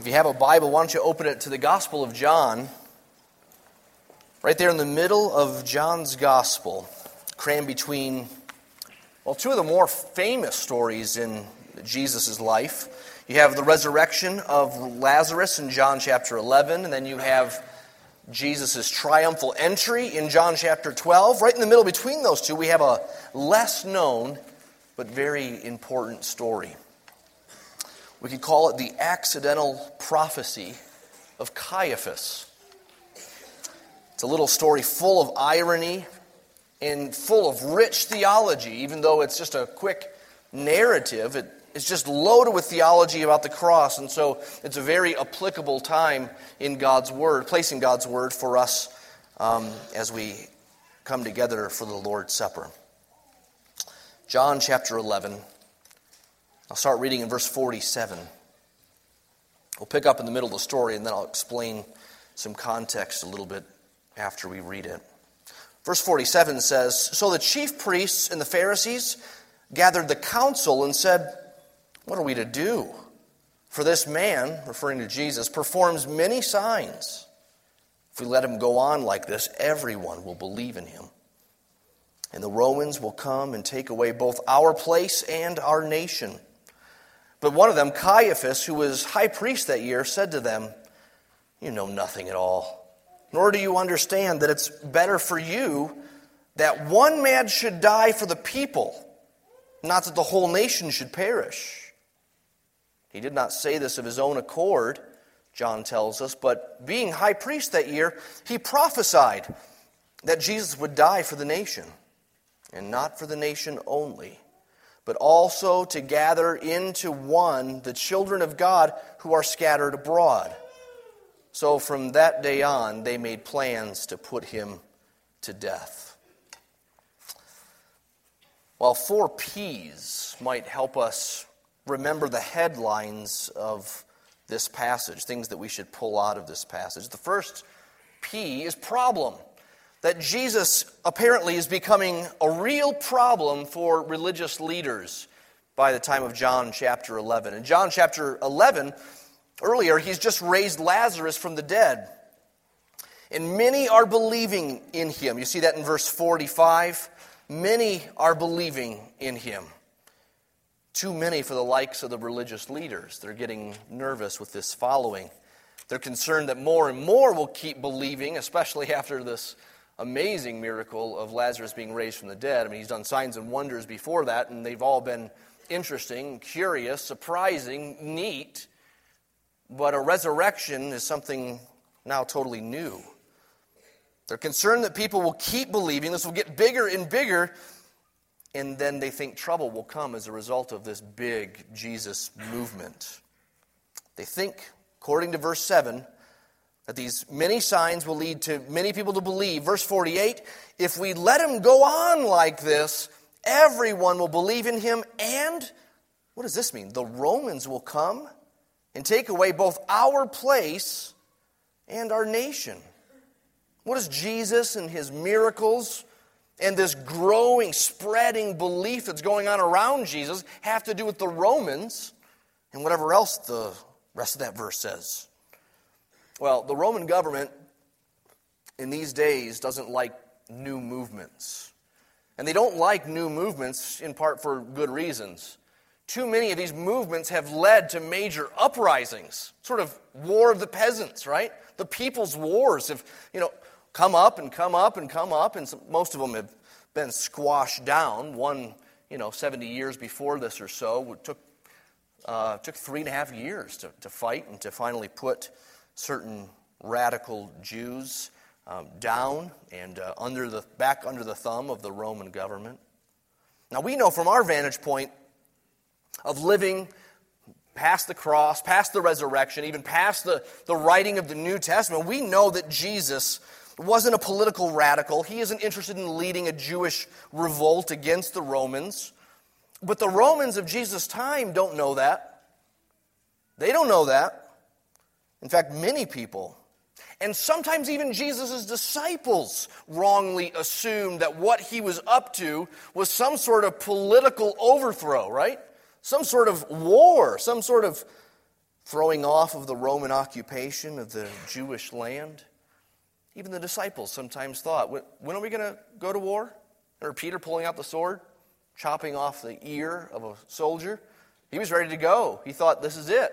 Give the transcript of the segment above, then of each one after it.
If you have a Bible, why don't you open it to the Gospel of John? Right there in the middle of John's Gospel, crammed between, well, two of the more famous stories in Jesus' life. You have the resurrection of Lazarus in John chapter 11, and then you have Jesus' triumphal entry in John chapter 12. Right in the middle between those two, we have a less known but very important story. We could call it the accidental prophecy of Caiaphas. It's a little story full of irony and full of rich theology, even though it's just a quick narrative. It, it's just loaded with theology about the cross, and so it's a very applicable time in God's Word, placing God's Word for us um, as we come together for the Lord's Supper. John chapter 11. I'll start reading in verse 47. We'll pick up in the middle of the story and then I'll explain some context a little bit after we read it. Verse 47 says So the chief priests and the Pharisees gathered the council and said, What are we to do? For this man, referring to Jesus, performs many signs. If we let him go on like this, everyone will believe in him. And the Romans will come and take away both our place and our nation. But one of them, Caiaphas, who was high priest that year, said to them, You know nothing at all, nor do you understand that it's better for you that one man should die for the people, not that the whole nation should perish. He did not say this of his own accord, John tells us, but being high priest that year, he prophesied that Jesus would die for the nation, and not for the nation only but also to gather into one the children of God who are scattered abroad. So from that day on, they made plans to put him to death. While four P's might help us remember the headlines of this passage, things that we should pull out of this passage, the first P is problem that Jesus apparently is becoming a real problem for religious leaders by the time of John chapter 11. In John chapter 11, earlier, he's just raised Lazarus from the dead. And many are believing in him. You see that in verse 45. Many are believing in him. Too many for the likes of the religious leaders. They're getting nervous with this following. They're concerned that more and more will keep believing, especially after this amazing miracle of Lazarus being raised from the dead. I mean, he's done signs and wonders before that, and they've all been interesting, curious, surprising, neat. But a resurrection is something now totally new. They're concerned that people will keep believing, this will get bigger and bigger, and then they think trouble will come as a result of this big Jesus movement. They think, according to verse 7, that these many signs will lead to many people to believe. Verse 48 if we let him go on like this, everyone will believe in him, and what does this mean? The Romans will come and take away both our place and our nation. What does Jesus and his miracles and this growing, spreading belief that's going on around Jesus have to do with the Romans and whatever else the rest of that verse says? Well, the Roman government in these days doesn't like new movements. And they don't like new movements in part for good reasons. Too many of these movements have led to major uprisings, sort of war of the peasants, right? The people's wars have, you know, come up and come up and come up, and some, most of them have been squashed down. One, you know, 70 years before this or so, took, uh, took three and a half years to, to fight and to finally put certain radical Jews um, down and uh, under the, back under the thumb of the Roman government. Now, we know from our vantage point of living past the cross, past the resurrection, even past the, the writing of the New Testament, we know that Jesus wasn't a political radical. He isn't interested in leading a Jewish revolt against the Romans. But the Romans of Jesus' time don't know that. They don't know that. In fact, many people, and sometimes even Jesus' disciples, wrongly assumed that what he was up to was some sort of political overthrow, right? Some sort of war, some sort of throwing off of the Roman occupation of the Jewish land. Even the disciples sometimes thought, when are we going to go to war? Or Peter pulling out the sword, chopping off the ear of a soldier. He was ready to go. He thought, this is it.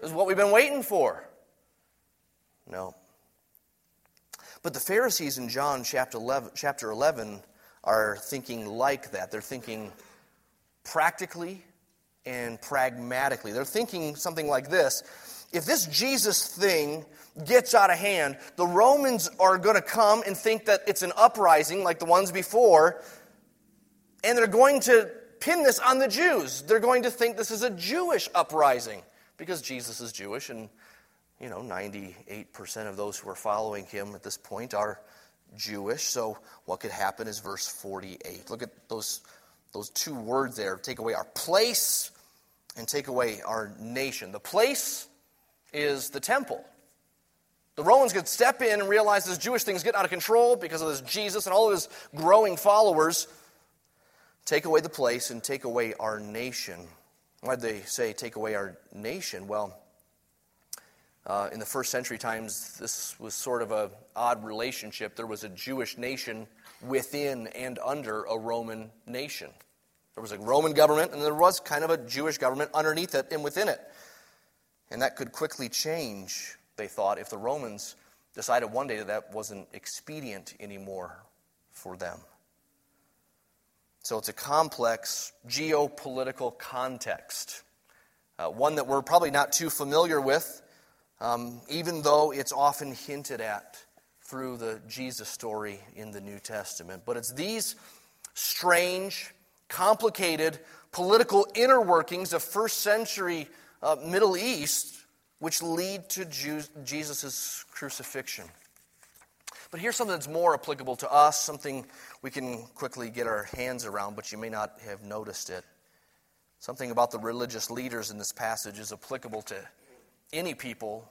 This is what we've been waiting for. No. But the Pharisees in John chapter 11, chapter 11 are thinking like that. They're thinking practically and pragmatically. They're thinking something like this if this Jesus thing gets out of hand, the Romans are going to come and think that it's an uprising like the ones before, and they're going to pin this on the Jews. They're going to think this is a Jewish uprising because Jesus is Jewish, and you know, 98% of those who are following him at this point are Jewish. So what could happen is verse 48. Look at those, those two words there take away our place and take away our nation. The place is the temple. The Romans could step in and realize this Jewish thing is getting out of control because of this Jesus and all of his growing followers. Take away the place and take away our nation. Why did they say take away our nation? Well, uh, in the first century times, this was sort of an odd relationship. There was a Jewish nation within and under a Roman nation. There was a Roman government, and there was kind of a Jewish government underneath it and within it. And that could quickly change, they thought, if the Romans decided one day that that wasn't expedient anymore for them. So it's a complex geopolitical context, uh, one that we're probably not too familiar with, um, even though it's often hinted at through the Jesus story in the New Testament. But it's these strange, complicated political inner workings of first century uh, Middle East which lead to Jesus' crucifixion. But here's something that's more applicable to us, something we can quickly get our hands around, but you may not have noticed it. Something about the religious leaders in this passage is applicable to any people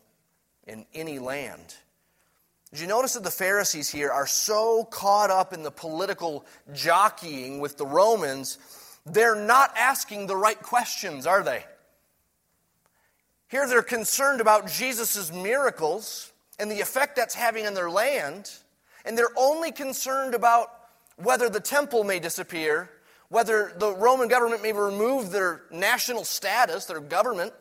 in any land. Did you notice that the Pharisees here are so caught up in the political jockeying with the Romans, they're not asking the right questions, are they? Here they're concerned about Jesus' miracles and the effect that's having on their land, and they're only concerned about whether the temple may disappear, whether the Roman government may remove their national status, their government,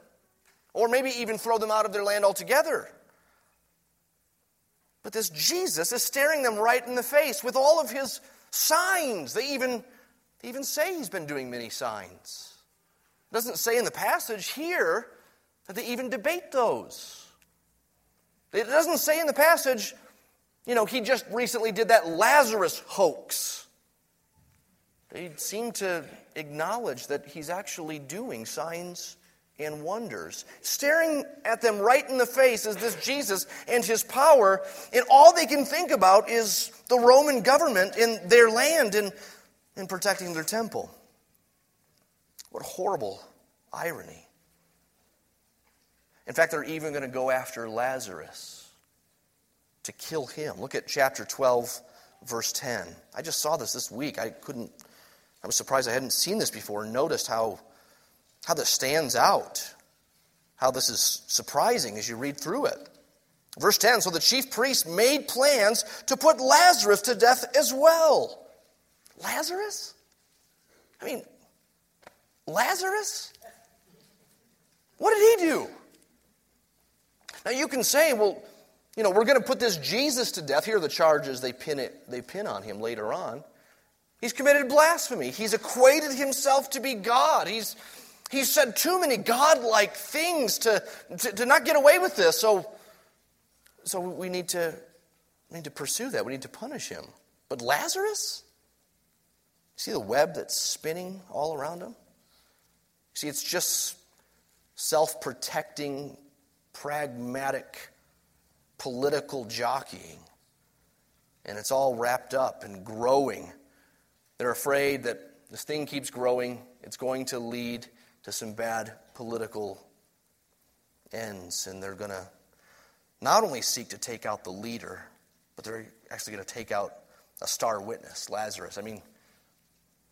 or maybe even throw them out of their land altogether. But this Jesus is staring them right in the face with all of his signs. They even, they even say he's been doing many signs. It doesn't say in the passage here that they even debate those. It doesn't say in the passage, you know, he just recently did that Lazarus hoax. They seem to acknowledge that he's actually doing signs and wonders. Staring at them right in the face is this Jesus and his power, and all they can think about is the Roman government in their land and, and protecting their temple. What horrible irony. In fact, they're even going to go after Lazarus to kill him. Look at chapter 12, verse 10. I just saw this this week. I couldn't, I was surprised I hadn't seen this before and noticed how how this stands out, how this is surprising as you read through it. Verse 10 So the chief priests made plans to put Lazarus to death as well. Lazarus? I mean, Lazarus? What did he do? Now you can say, well, you know, we're going to put this Jesus to death. Here are the charges they pin, it, they pin on him later on. He's committed blasphemy. He's equated himself to be God. He's, He's said too many godlike things to, to, to, not get away with this. So, so we, need to, we need to pursue that. We need to punish him. But Lazarus? See the web that's spinning all around him? See, it's just self protecting, pragmatic, political jockeying. And it's all wrapped up and growing. They're afraid that this thing keeps growing, it's going to lead to some bad political ends, and they're going to not only seek to take out the leader, but they're actually going to take out a star witness, Lazarus. I mean,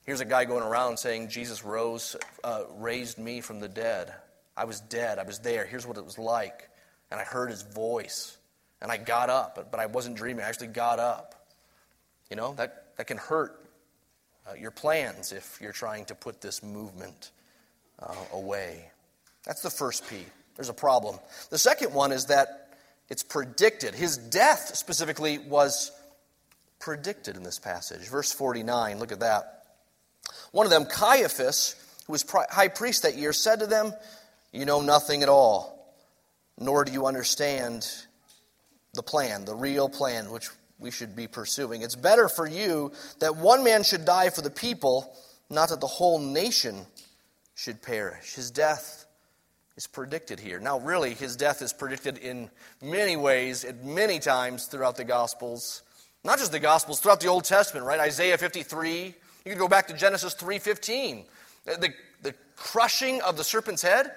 here's a guy going around saying Jesus rose, uh, raised me from the dead. I was dead. I was there. Here's what it was like. And I heard his voice. And I got up, but, but I wasn't dreaming. I actually got up. You know, that, that can hurt uh, your plans if you're trying to put this movement uh, away. That's the first P. There's a problem. The second one is that it's predicted. His death specifically was predicted in this passage. Verse 49, look at that. One of them, Caiaphas, who was high priest that year, said to them, You know nothing at all, nor do you understand the plan, the real plan which we should be pursuing. It's better for you that one man should die for the people, not that the whole nation should perish. His death is predicted here. Now, really, his death is predicted in many ways, at many times throughout the Gospels. Not just the Gospels, throughout the Old Testament, right? Isaiah 53. You can go back to Genesis 3.15. The, the crushing of the serpent's head,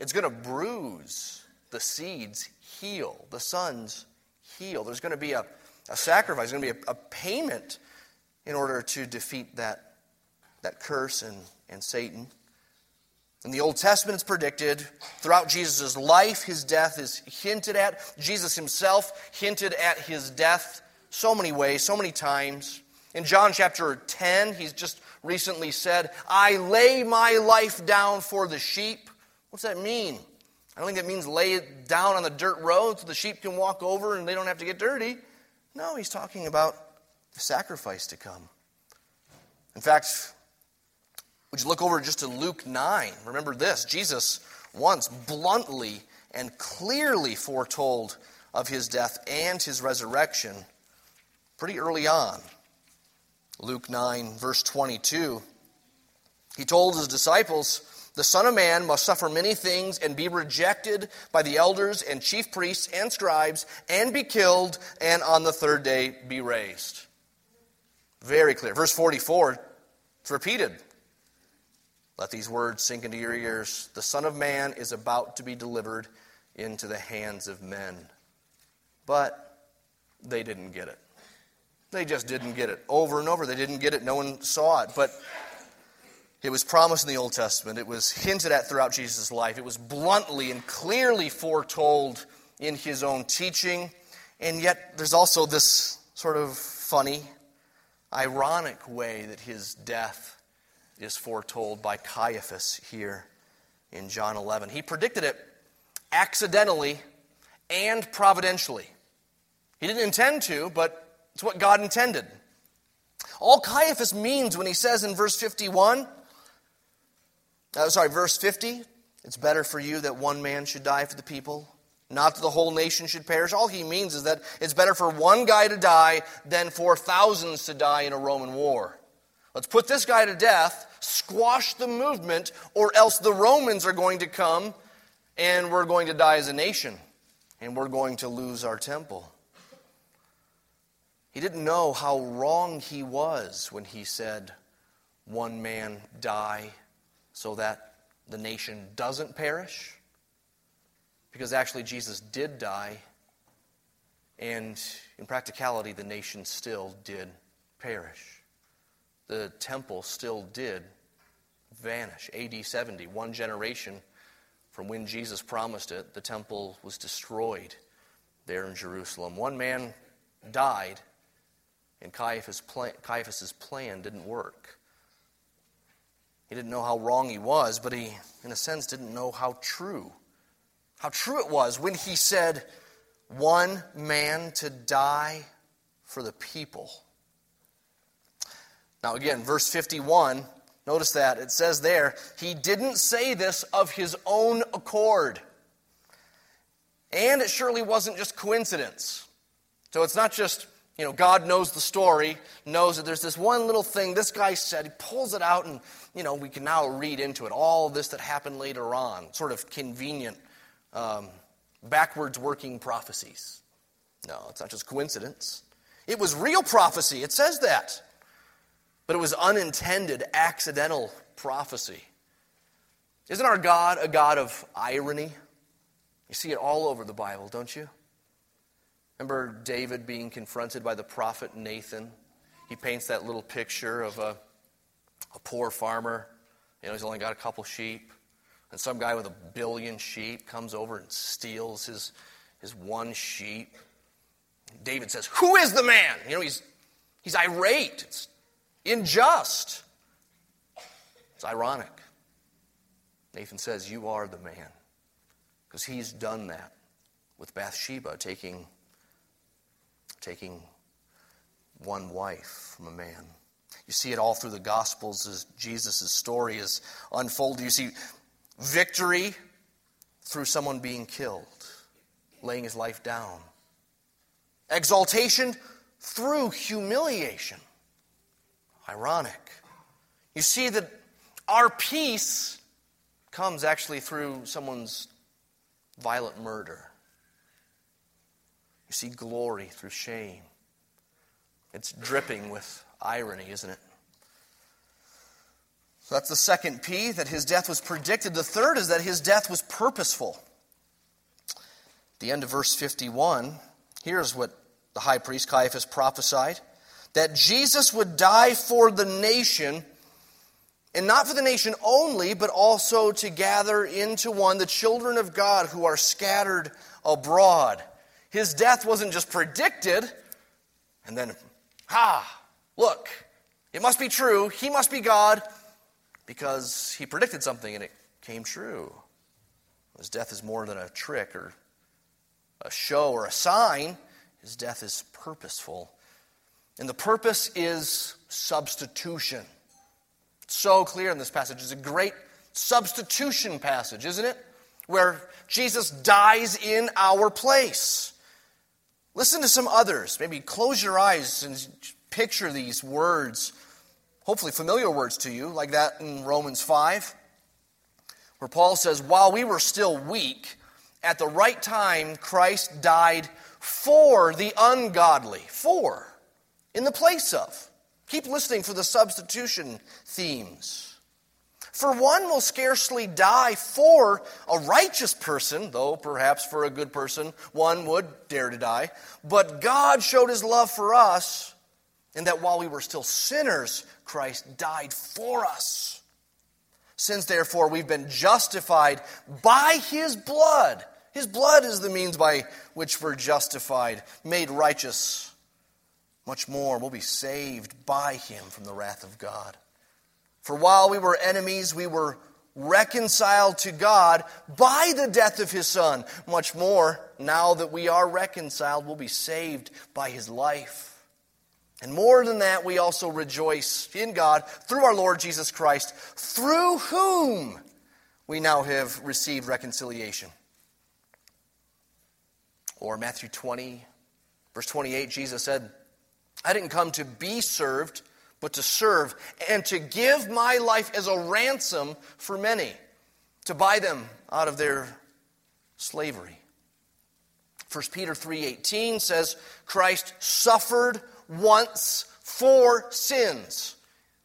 it's going to bruise the seeds, heel. The sons heel. There's going to be a, a sacrifice, there's going to be a, a payment in order to defeat that, that curse and, and Satan. In the Old Testament, it's predicted. Throughout Jesus' life, his death is hinted at. Jesus himself hinted at his death so many ways, so many times. In John chapter 10, he's just recently said, I lay my life down for the sheep. What's that mean? I don't think that means lay it down on the dirt road so the sheep can walk over and they don't have to get dirty. No, he's talking about the sacrifice to come. In fact, would you look over just to Luke 9? Remember this Jesus once bluntly and clearly foretold of his death and his resurrection pretty early on. Luke 9, verse 22. He told his disciples, The Son of Man must suffer many things and be rejected by the elders and chief priests and scribes and be killed and on the third day be raised. Very clear. Verse 44, it's repeated. Let these words sink into your ears. The Son of Man is about to be delivered into the hands of men. But they didn't get it. They just didn't get it. Over and over, they didn't get it. No one saw it. But it was promised in the Old Testament. It was hinted at throughout Jesus' life. It was bluntly and clearly foretold in his own teaching. And yet, there's also this sort of funny, ironic way that his death is foretold by Caiaphas here in John 11. He predicted it accidentally and providentially. He didn't intend to, but it's what God intended. All Caiaphas means when he says in verse 51, uh, sorry, verse 50, it's better for you that one man should die for the people, not that the whole nation should perish. All he means is that it's better for one guy to die than for thousands to die in a Roman war. Let's put this guy to death, squash the movement, or else the Romans are going to come and we're going to die as a nation and we're going to lose our temple. He didn't know how wrong he was when he said, One man die so that the nation doesn't perish. Because actually, Jesus did die, and in practicality, the nation still did perish. The temple still did vanish. AD 70, one generation from when Jesus promised it, the temple was destroyed there in Jerusalem. One man died and Caiaphas' plan, Caiaphas's plan didn't work. He didn't know how wrong he was, but he, in a sense, didn't know how true. How true it was when he said, One man to die for the people. Now, again, verse 51, notice that. It says there, He didn't say this of his own accord. And it surely wasn't just coincidence. So it's not just you know, God knows the story, knows that there's this one little thing this guy said. He pulls it out, and, you know, we can now read into it all this that happened later on, sort of convenient, um, backwards working prophecies. No, it's not just coincidence. It was real prophecy. It says that. But it was unintended, accidental prophecy. Isn't our God a God of irony? You see it all over the Bible, don't you? Remember David being confronted by the prophet Nathan? He paints that little picture of a, a poor farmer. You know, he's only got a couple sheep. And some guy with a billion sheep comes over and steals his, his one sheep. David says, Who is the man? You know, he's, he's irate. It's unjust. It's ironic. Nathan says, You are the man. Because he's done that with Bathsheba, taking, taking one wife from a man. You see it all through the Gospels as Jesus' story is unfolded. You see victory through someone being killed, laying his life down, exaltation through humiliation. Ironic. You see that our peace comes actually through someone's violent murder. You see glory through shame. It's dripping with irony, isn't it? So that's the second P, that his death was predicted. The third is that his death was purposeful. the end of verse 51, here's what the high priest Caiaphas prophesied that Jesus would die for the nation and not for the nation only, but also to gather into one the children of God who are scattered abroad. His death wasn't just predicted, and then, ah, look, it must be true. He must be God because he predicted something and it came true. His death is more than a trick or a show or a sign, his death is purposeful. And the purpose is substitution It's so clear in this passage. It's a great substitution passage, isn't it? Where Jesus dies in our place. Listen to some others. Maybe close your eyes and picture these words, hopefully familiar words to you, like that in Romans 5, where Paul says, While we were still weak, at the right time, Christ died for the ungodly. For. In the place of. Keep listening for the substitution themes. For one will scarcely die for a righteous person, though perhaps for a good person one would dare to die. But God showed his love for us in that while we were still sinners, Christ died for us. Since therefore we've been justified by his blood, his blood is the means by which we're justified, made righteous much more, we'll be saved by him from the wrath of God. For while we were enemies, we were reconciled to God by the death of his Son. Much more, now that we are reconciled, we'll be saved by his life. And more than that, we also rejoice in God through our Lord Jesus Christ, through whom we now have received reconciliation. Or Matthew 20, verse 28, Jesus said, I didn't come to be served, but to serve and to give my life as a ransom for many, to buy them out of their slavery. 1 Peter 3:18 says Christ suffered once for sins.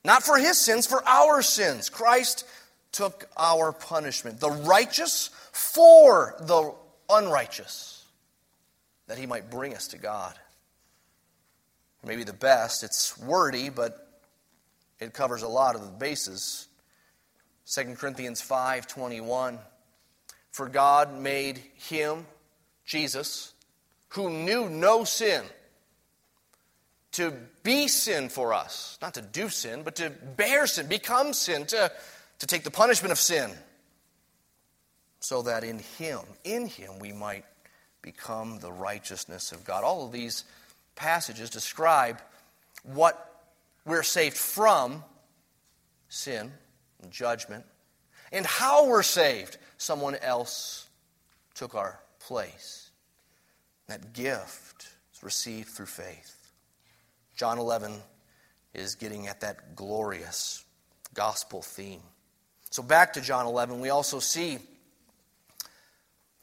Not for his sins, for our sins. Christ took our punishment, the righteous for the unrighteous, that he might bring us to God maybe the best. It's wordy, but it covers a lot of the bases. 2 Corinthians 5:21 For God made him Jesus who knew no sin to be sin for us, not to do sin, but to bear sin, become sin, to, to take the punishment of sin, so that in him, in him, we might become the righteousness of God. All of these passages describe what we're saved from sin and judgment and how we're saved. Someone else took our place. That gift is received through faith. John 11 is getting at that glorious gospel theme. So, back to John 11, we also see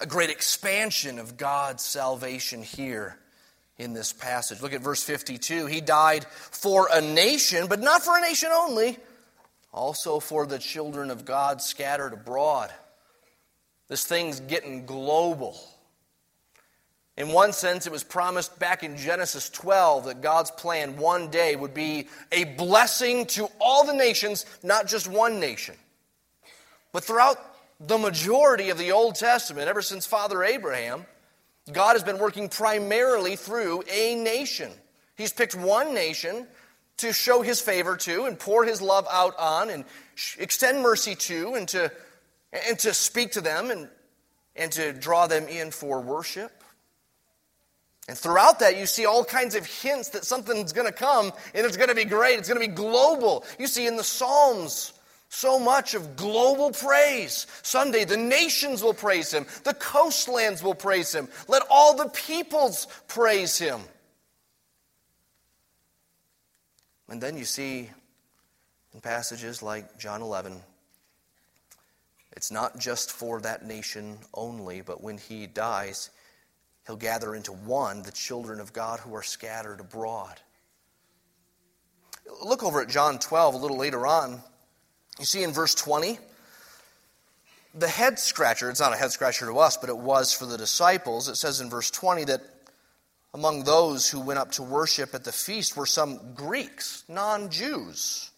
a great expansion of God's salvation here in this passage. Look at verse 52. He died for a nation, but not for a nation only, also for the children of God scattered abroad. This thing's getting global. In one sense, it was promised back in Genesis 12 that God's plan one day would be a blessing to all the nations, not just one nation. But throughout the majority of the Old Testament, ever since Father Abraham, God has been working primarily through a nation. He's picked one nation to show his favor to and pour his love out on and extend mercy to and to, and to speak to them and, and to draw them in for worship. And throughout that, you see all kinds of hints that something's going to come and it's going to be great. It's going to be global. You see in the Psalms so much of global praise. Someday the nations will praise him, the coastlands will praise him. Let all the peoples praise him. And then you see in passages like John 11, it's not just for that nation only, but when he dies, He'll gather into one the children of God who are scattered abroad. Look over at John 12 a little later on. You see in verse 20, the head scratcher, it's not a head scratcher to us, but it was for the disciples. It says in verse 20 that among those who went up to worship at the feast were some Greeks, non Jews.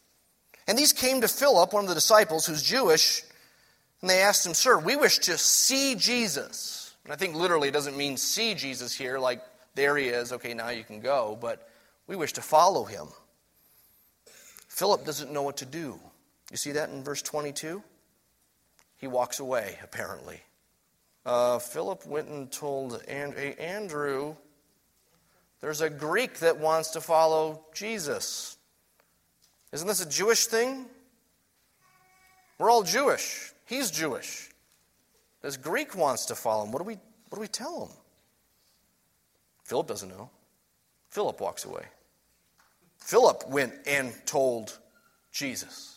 And these came to Philip, one of the disciples who's Jewish, and they asked him, Sir, we wish to see Jesus. And I think literally it doesn't mean see Jesus here, like there he is, okay, now you can go, but we wish to follow him. Philip doesn't know what to do. You see that in verse 22? He walks away, apparently. Uh, Philip went and told and- Andrew, there's a Greek that wants to follow Jesus. Isn't this a Jewish thing? We're all Jewish. He's Jewish. This Greek wants to follow him. What do we, what do we tell him? Philip doesn't know. Philip walks away. Philip went and told Jesus.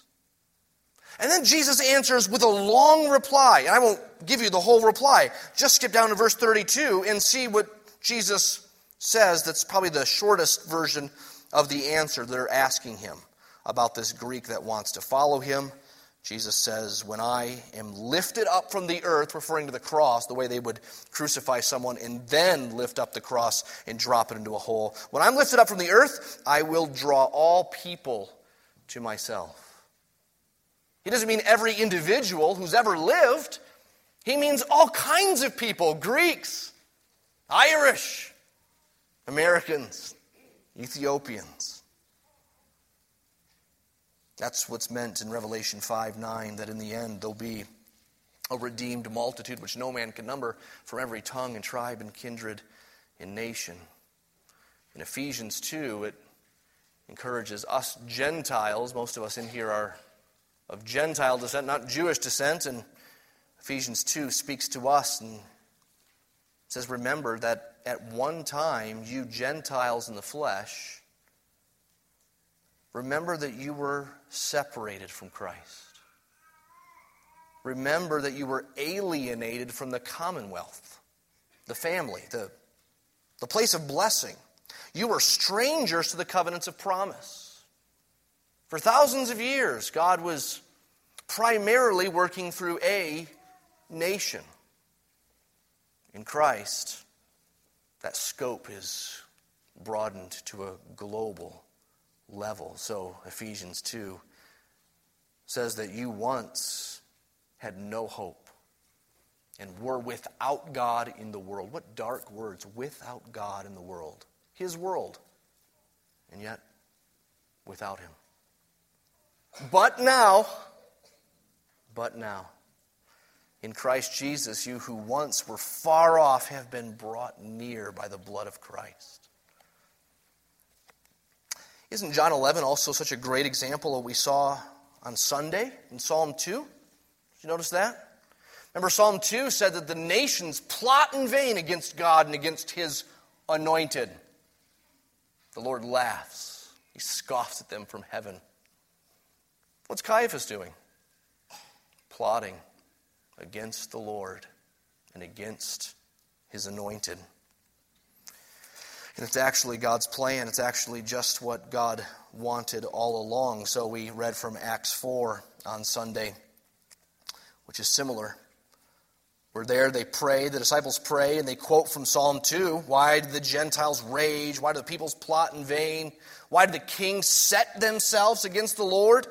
And then Jesus answers with a long reply. And I won't give you the whole reply. Just skip down to verse 32 and see what Jesus says. That's probably the shortest version of the answer they're asking him about this Greek that wants to follow him. Jesus says, When I am lifted up from the earth, referring to the cross, the way they would crucify someone and then lift up the cross and drop it into a hole. When I'm lifted up from the earth, I will draw all people to myself. He doesn't mean every individual who's ever lived, he means all kinds of people Greeks, Irish, Americans, Ethiopians. That's what's meant in Revelation 5 9, that in the end there'll be a redeemed multitude which no man can number from every tongue and tribe and kindred and nation. In Ephesians 2, it encourages us Gentiles, most of us in here are of Gentile descent, not Jewish descent, and Ephesians 2 speaks to us and says, Remember that at one time you Gentiles in the flesh, remember that you were separated from Christ. Remember that you were alienated from the commonwealth, the family, the, the place of blessing. You were strangers to the covenants of promise. For thousands of years, God was primarily working through a nation. In Christ, that scope is broadened to a global level. So Ephesians 2 says that you once had no hope and were without God in the world. What dark words, without God in the world. His world. And yet, without Him. But now, but now, in Christ Jesus, you who once were far off have been brought near by the blood of Christ. Isn't John 11 also such a great example of we saw on Sunday in Psalm 2? Did you notice that? Remember, Psalm 2 said that the nations plot in vain against God and against his anointed. The Lord laughs, he scoffs at them from heaven. What's Caiaphas doing? Plotting against the Lord and against his anointed. And it's actually God's plan. It's actually just what God wanted all along. So we read from Acts 4 on Sunday, which is similar. We're there, they pray, the disciples pray, and they quote from Psalm 2 Why do the Gentiles rage? Why do the peoples plot in vain? Why do the kings set themselves against the Lord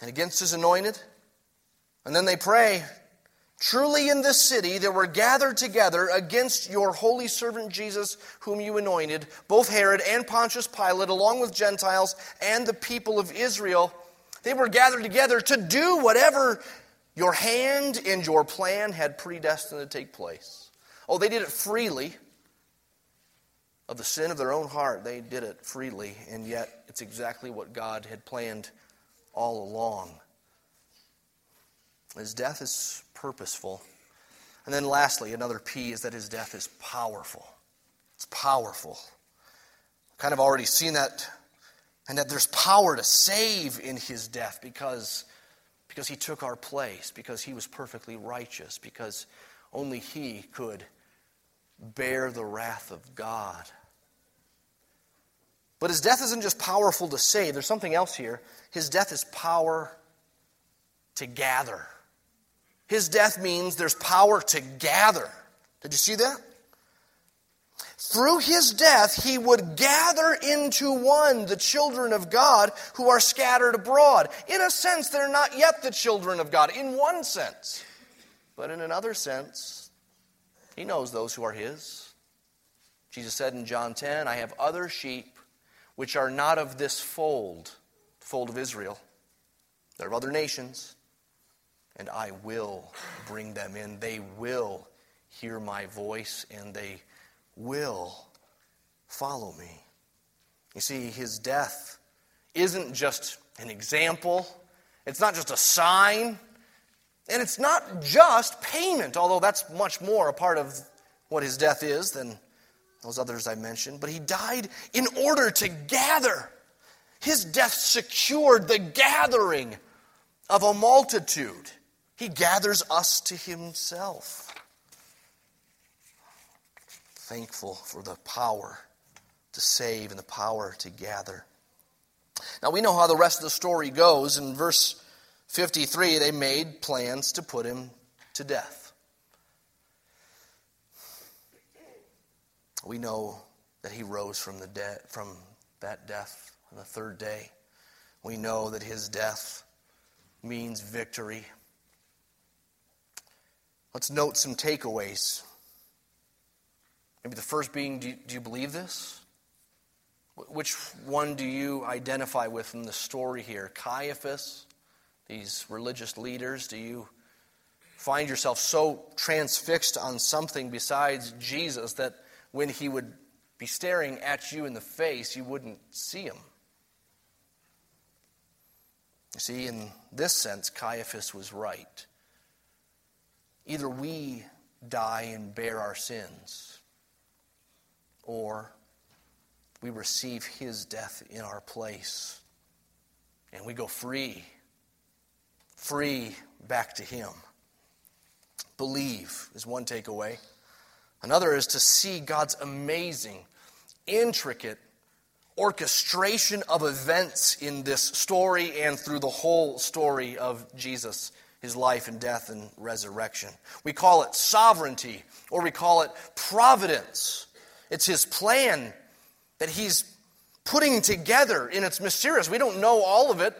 and against his anointed? And then they pray, Truly, in this city there were gathered together against your holy servant Jesus, whom you anointed, both Herod and Pontius Pilate, along with Gentiles and the people of Israel. They were gathered together to do whatever your hand and your plan had predestined to take place. Oh, they did it freely. Of the sin of their own heart, they did it freely, and yet it's exactly what God had planned all along. His death is purposeful. And then, lastly, another P is that his death is powerful. It's powerful. Kind of already seen that, and that there's power to save in his death because, because he took our place, because he was perfectly righteous, because only he could bear the wrath of God. But his death isn't just powerful to save, there's something else here. His death is power to gather. His death means there's power to gather. Did you see that? Through his death, he would gather into one the children of God who are scattered abroad. In a sense, they're not yet the children of God, in one sense. But in another sense, he knows those who are his. Jesus said in John 10, I have other sheep which are not of this fold, fold of Israel. They're of other nations and I will bring them in. They will hear my voice and they will follow me. You see, his death isn't just an example, it's not just a sign, and it's not just payment, although that's much more a part of what his death is than those others I mentioned. But he died in order to gather. His death secured the gathering of a multitude. He gathers us to Himself. Thankful for the power to save and the power to gather. Now we know how the rest of the story goes. In verse 53, they made plans to put him to death. We know that he rose from the dead from that death on the third day. We know that his death means victory. Let's note some takeaways. Maybe the first being do you, do you believe this? Which one do you identify with in the story here? Caiaphas, these religious leaders? Do you find yourself so transfixed on something besides Jesus that when he would be staring at you in the face, you wouldn't see him? You see, in this sense, Caiaphas was right. Either we die and bear our sins, or we receive his death in our place and we go free, free back to him. Believe is one takeaway. Another is to see God's amazing, intricate orchestration of events in this story and through the whole story of Jesus his life and death and resurrection. We call it sovereignty or we call it providence. It's his plan that he's putting together and it's mysterious. We don't know all of it.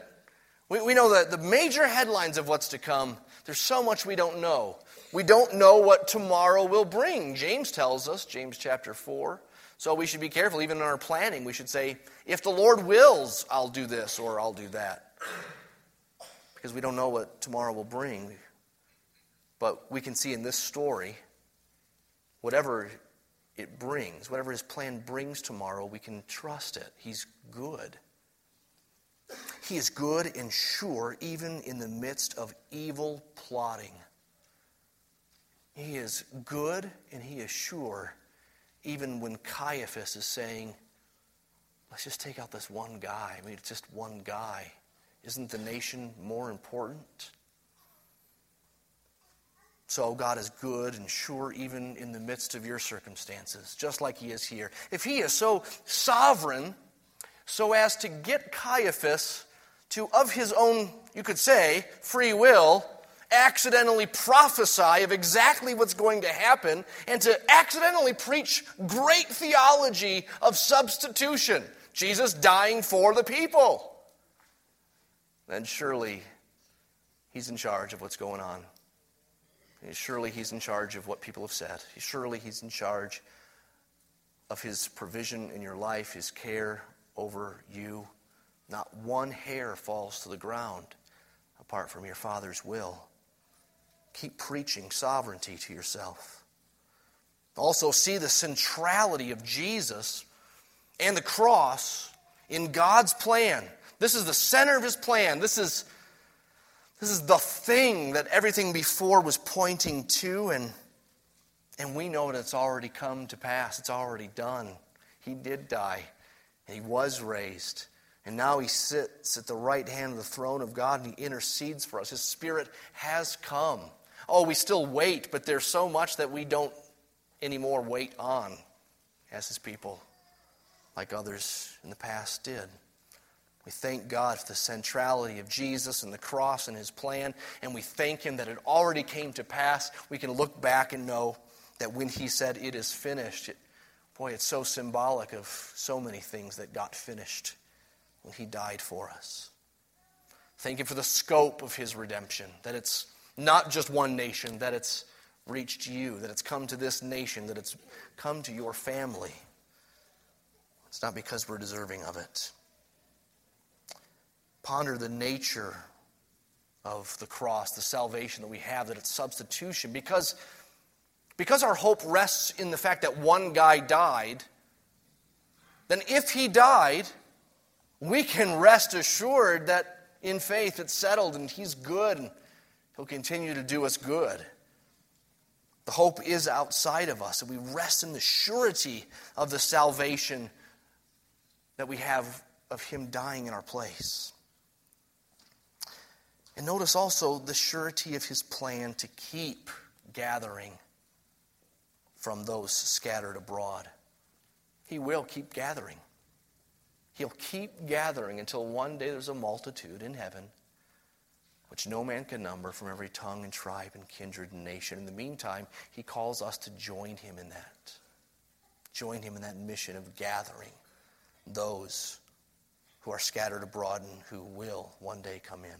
We, we know that the major headlines of what's to come, there's so much we don't know. We don't know what tomorrow will bring. James tells us, James chapter 4. So we should be careful, even in our planning. We should say, if the Lord wills, I'll do this or I'll do that because we don't know what tomorrow will bring. But we can see in this story, whatever it brings, whatever his plan brings tomorrow, we can trust it. He's good. He is good and sure, even in the midst of evil plotting. He is good and he is sure, even when Caiaphas is saying, let's just take out this one guy. I mean, it's just one guy. Isn't the nation more important? So God is good and sure even in the midst of your circumstances, just like He is here. If He is so sovereign, so as to get Caiaphas to, of his own, you could say, free will, accidentally prophesy of exactly what's going to happen and to accidentally preach great theology of substitution. Jesus dying for the people then surely He's in charge of what's going on. Surely he's in charge of what people have said. Surely he's in charge of his provision in your life, his care over you. Not one hair falls to the ground apart from your Father's will. Keep preaching sovereignty to yourself. Also, see the centrality of Jesus and the cross in God's plan. This is the center of his plan. This is, this is the thing that everything before was pointing to, and, and we know that it's already come to pass. It's already done. He did die, and he was raised. And now he sits at the right hand of the throne of God and he intercedes for us. His Spirit has come. Oh, we still wait, but there's so much that we don't anymore wait on as his people, like others in the past did. We thank God for the centrality of Jesus and the cross and his plan, and we thank him that it already came to pass. We can look back and know that when he said, It is finished, it, boy, it's so symbolic of so many things that got finished when he died for us. Thank you for the scope of his redemption, that it's not just one nation, that it's reached you, that it's come to this nation, that it's come to your family. It's not because we're deserving of it. Ponder the nature of the cross, the salvation that we have, that it's substitution. Because, because our hope rests in the fact that one guy died, then if he died, we can rest assured that in faith it's settled and he's good and he'll continue to do us good. The hope is outside of us, and we rest in the surety of the salvation that we have of Him dying in our place. And notice also the surety of His plan to keep gathering from those scattered abroad. He will keep gathering. He'll keep gathering until one day there's a multitude in heaven which no man can number from every tongue and tribe and kindred and nation. In the meantime, he calls us to join him in that. Join him in that mission of gathering those who are scattered abroad and who will one day come in.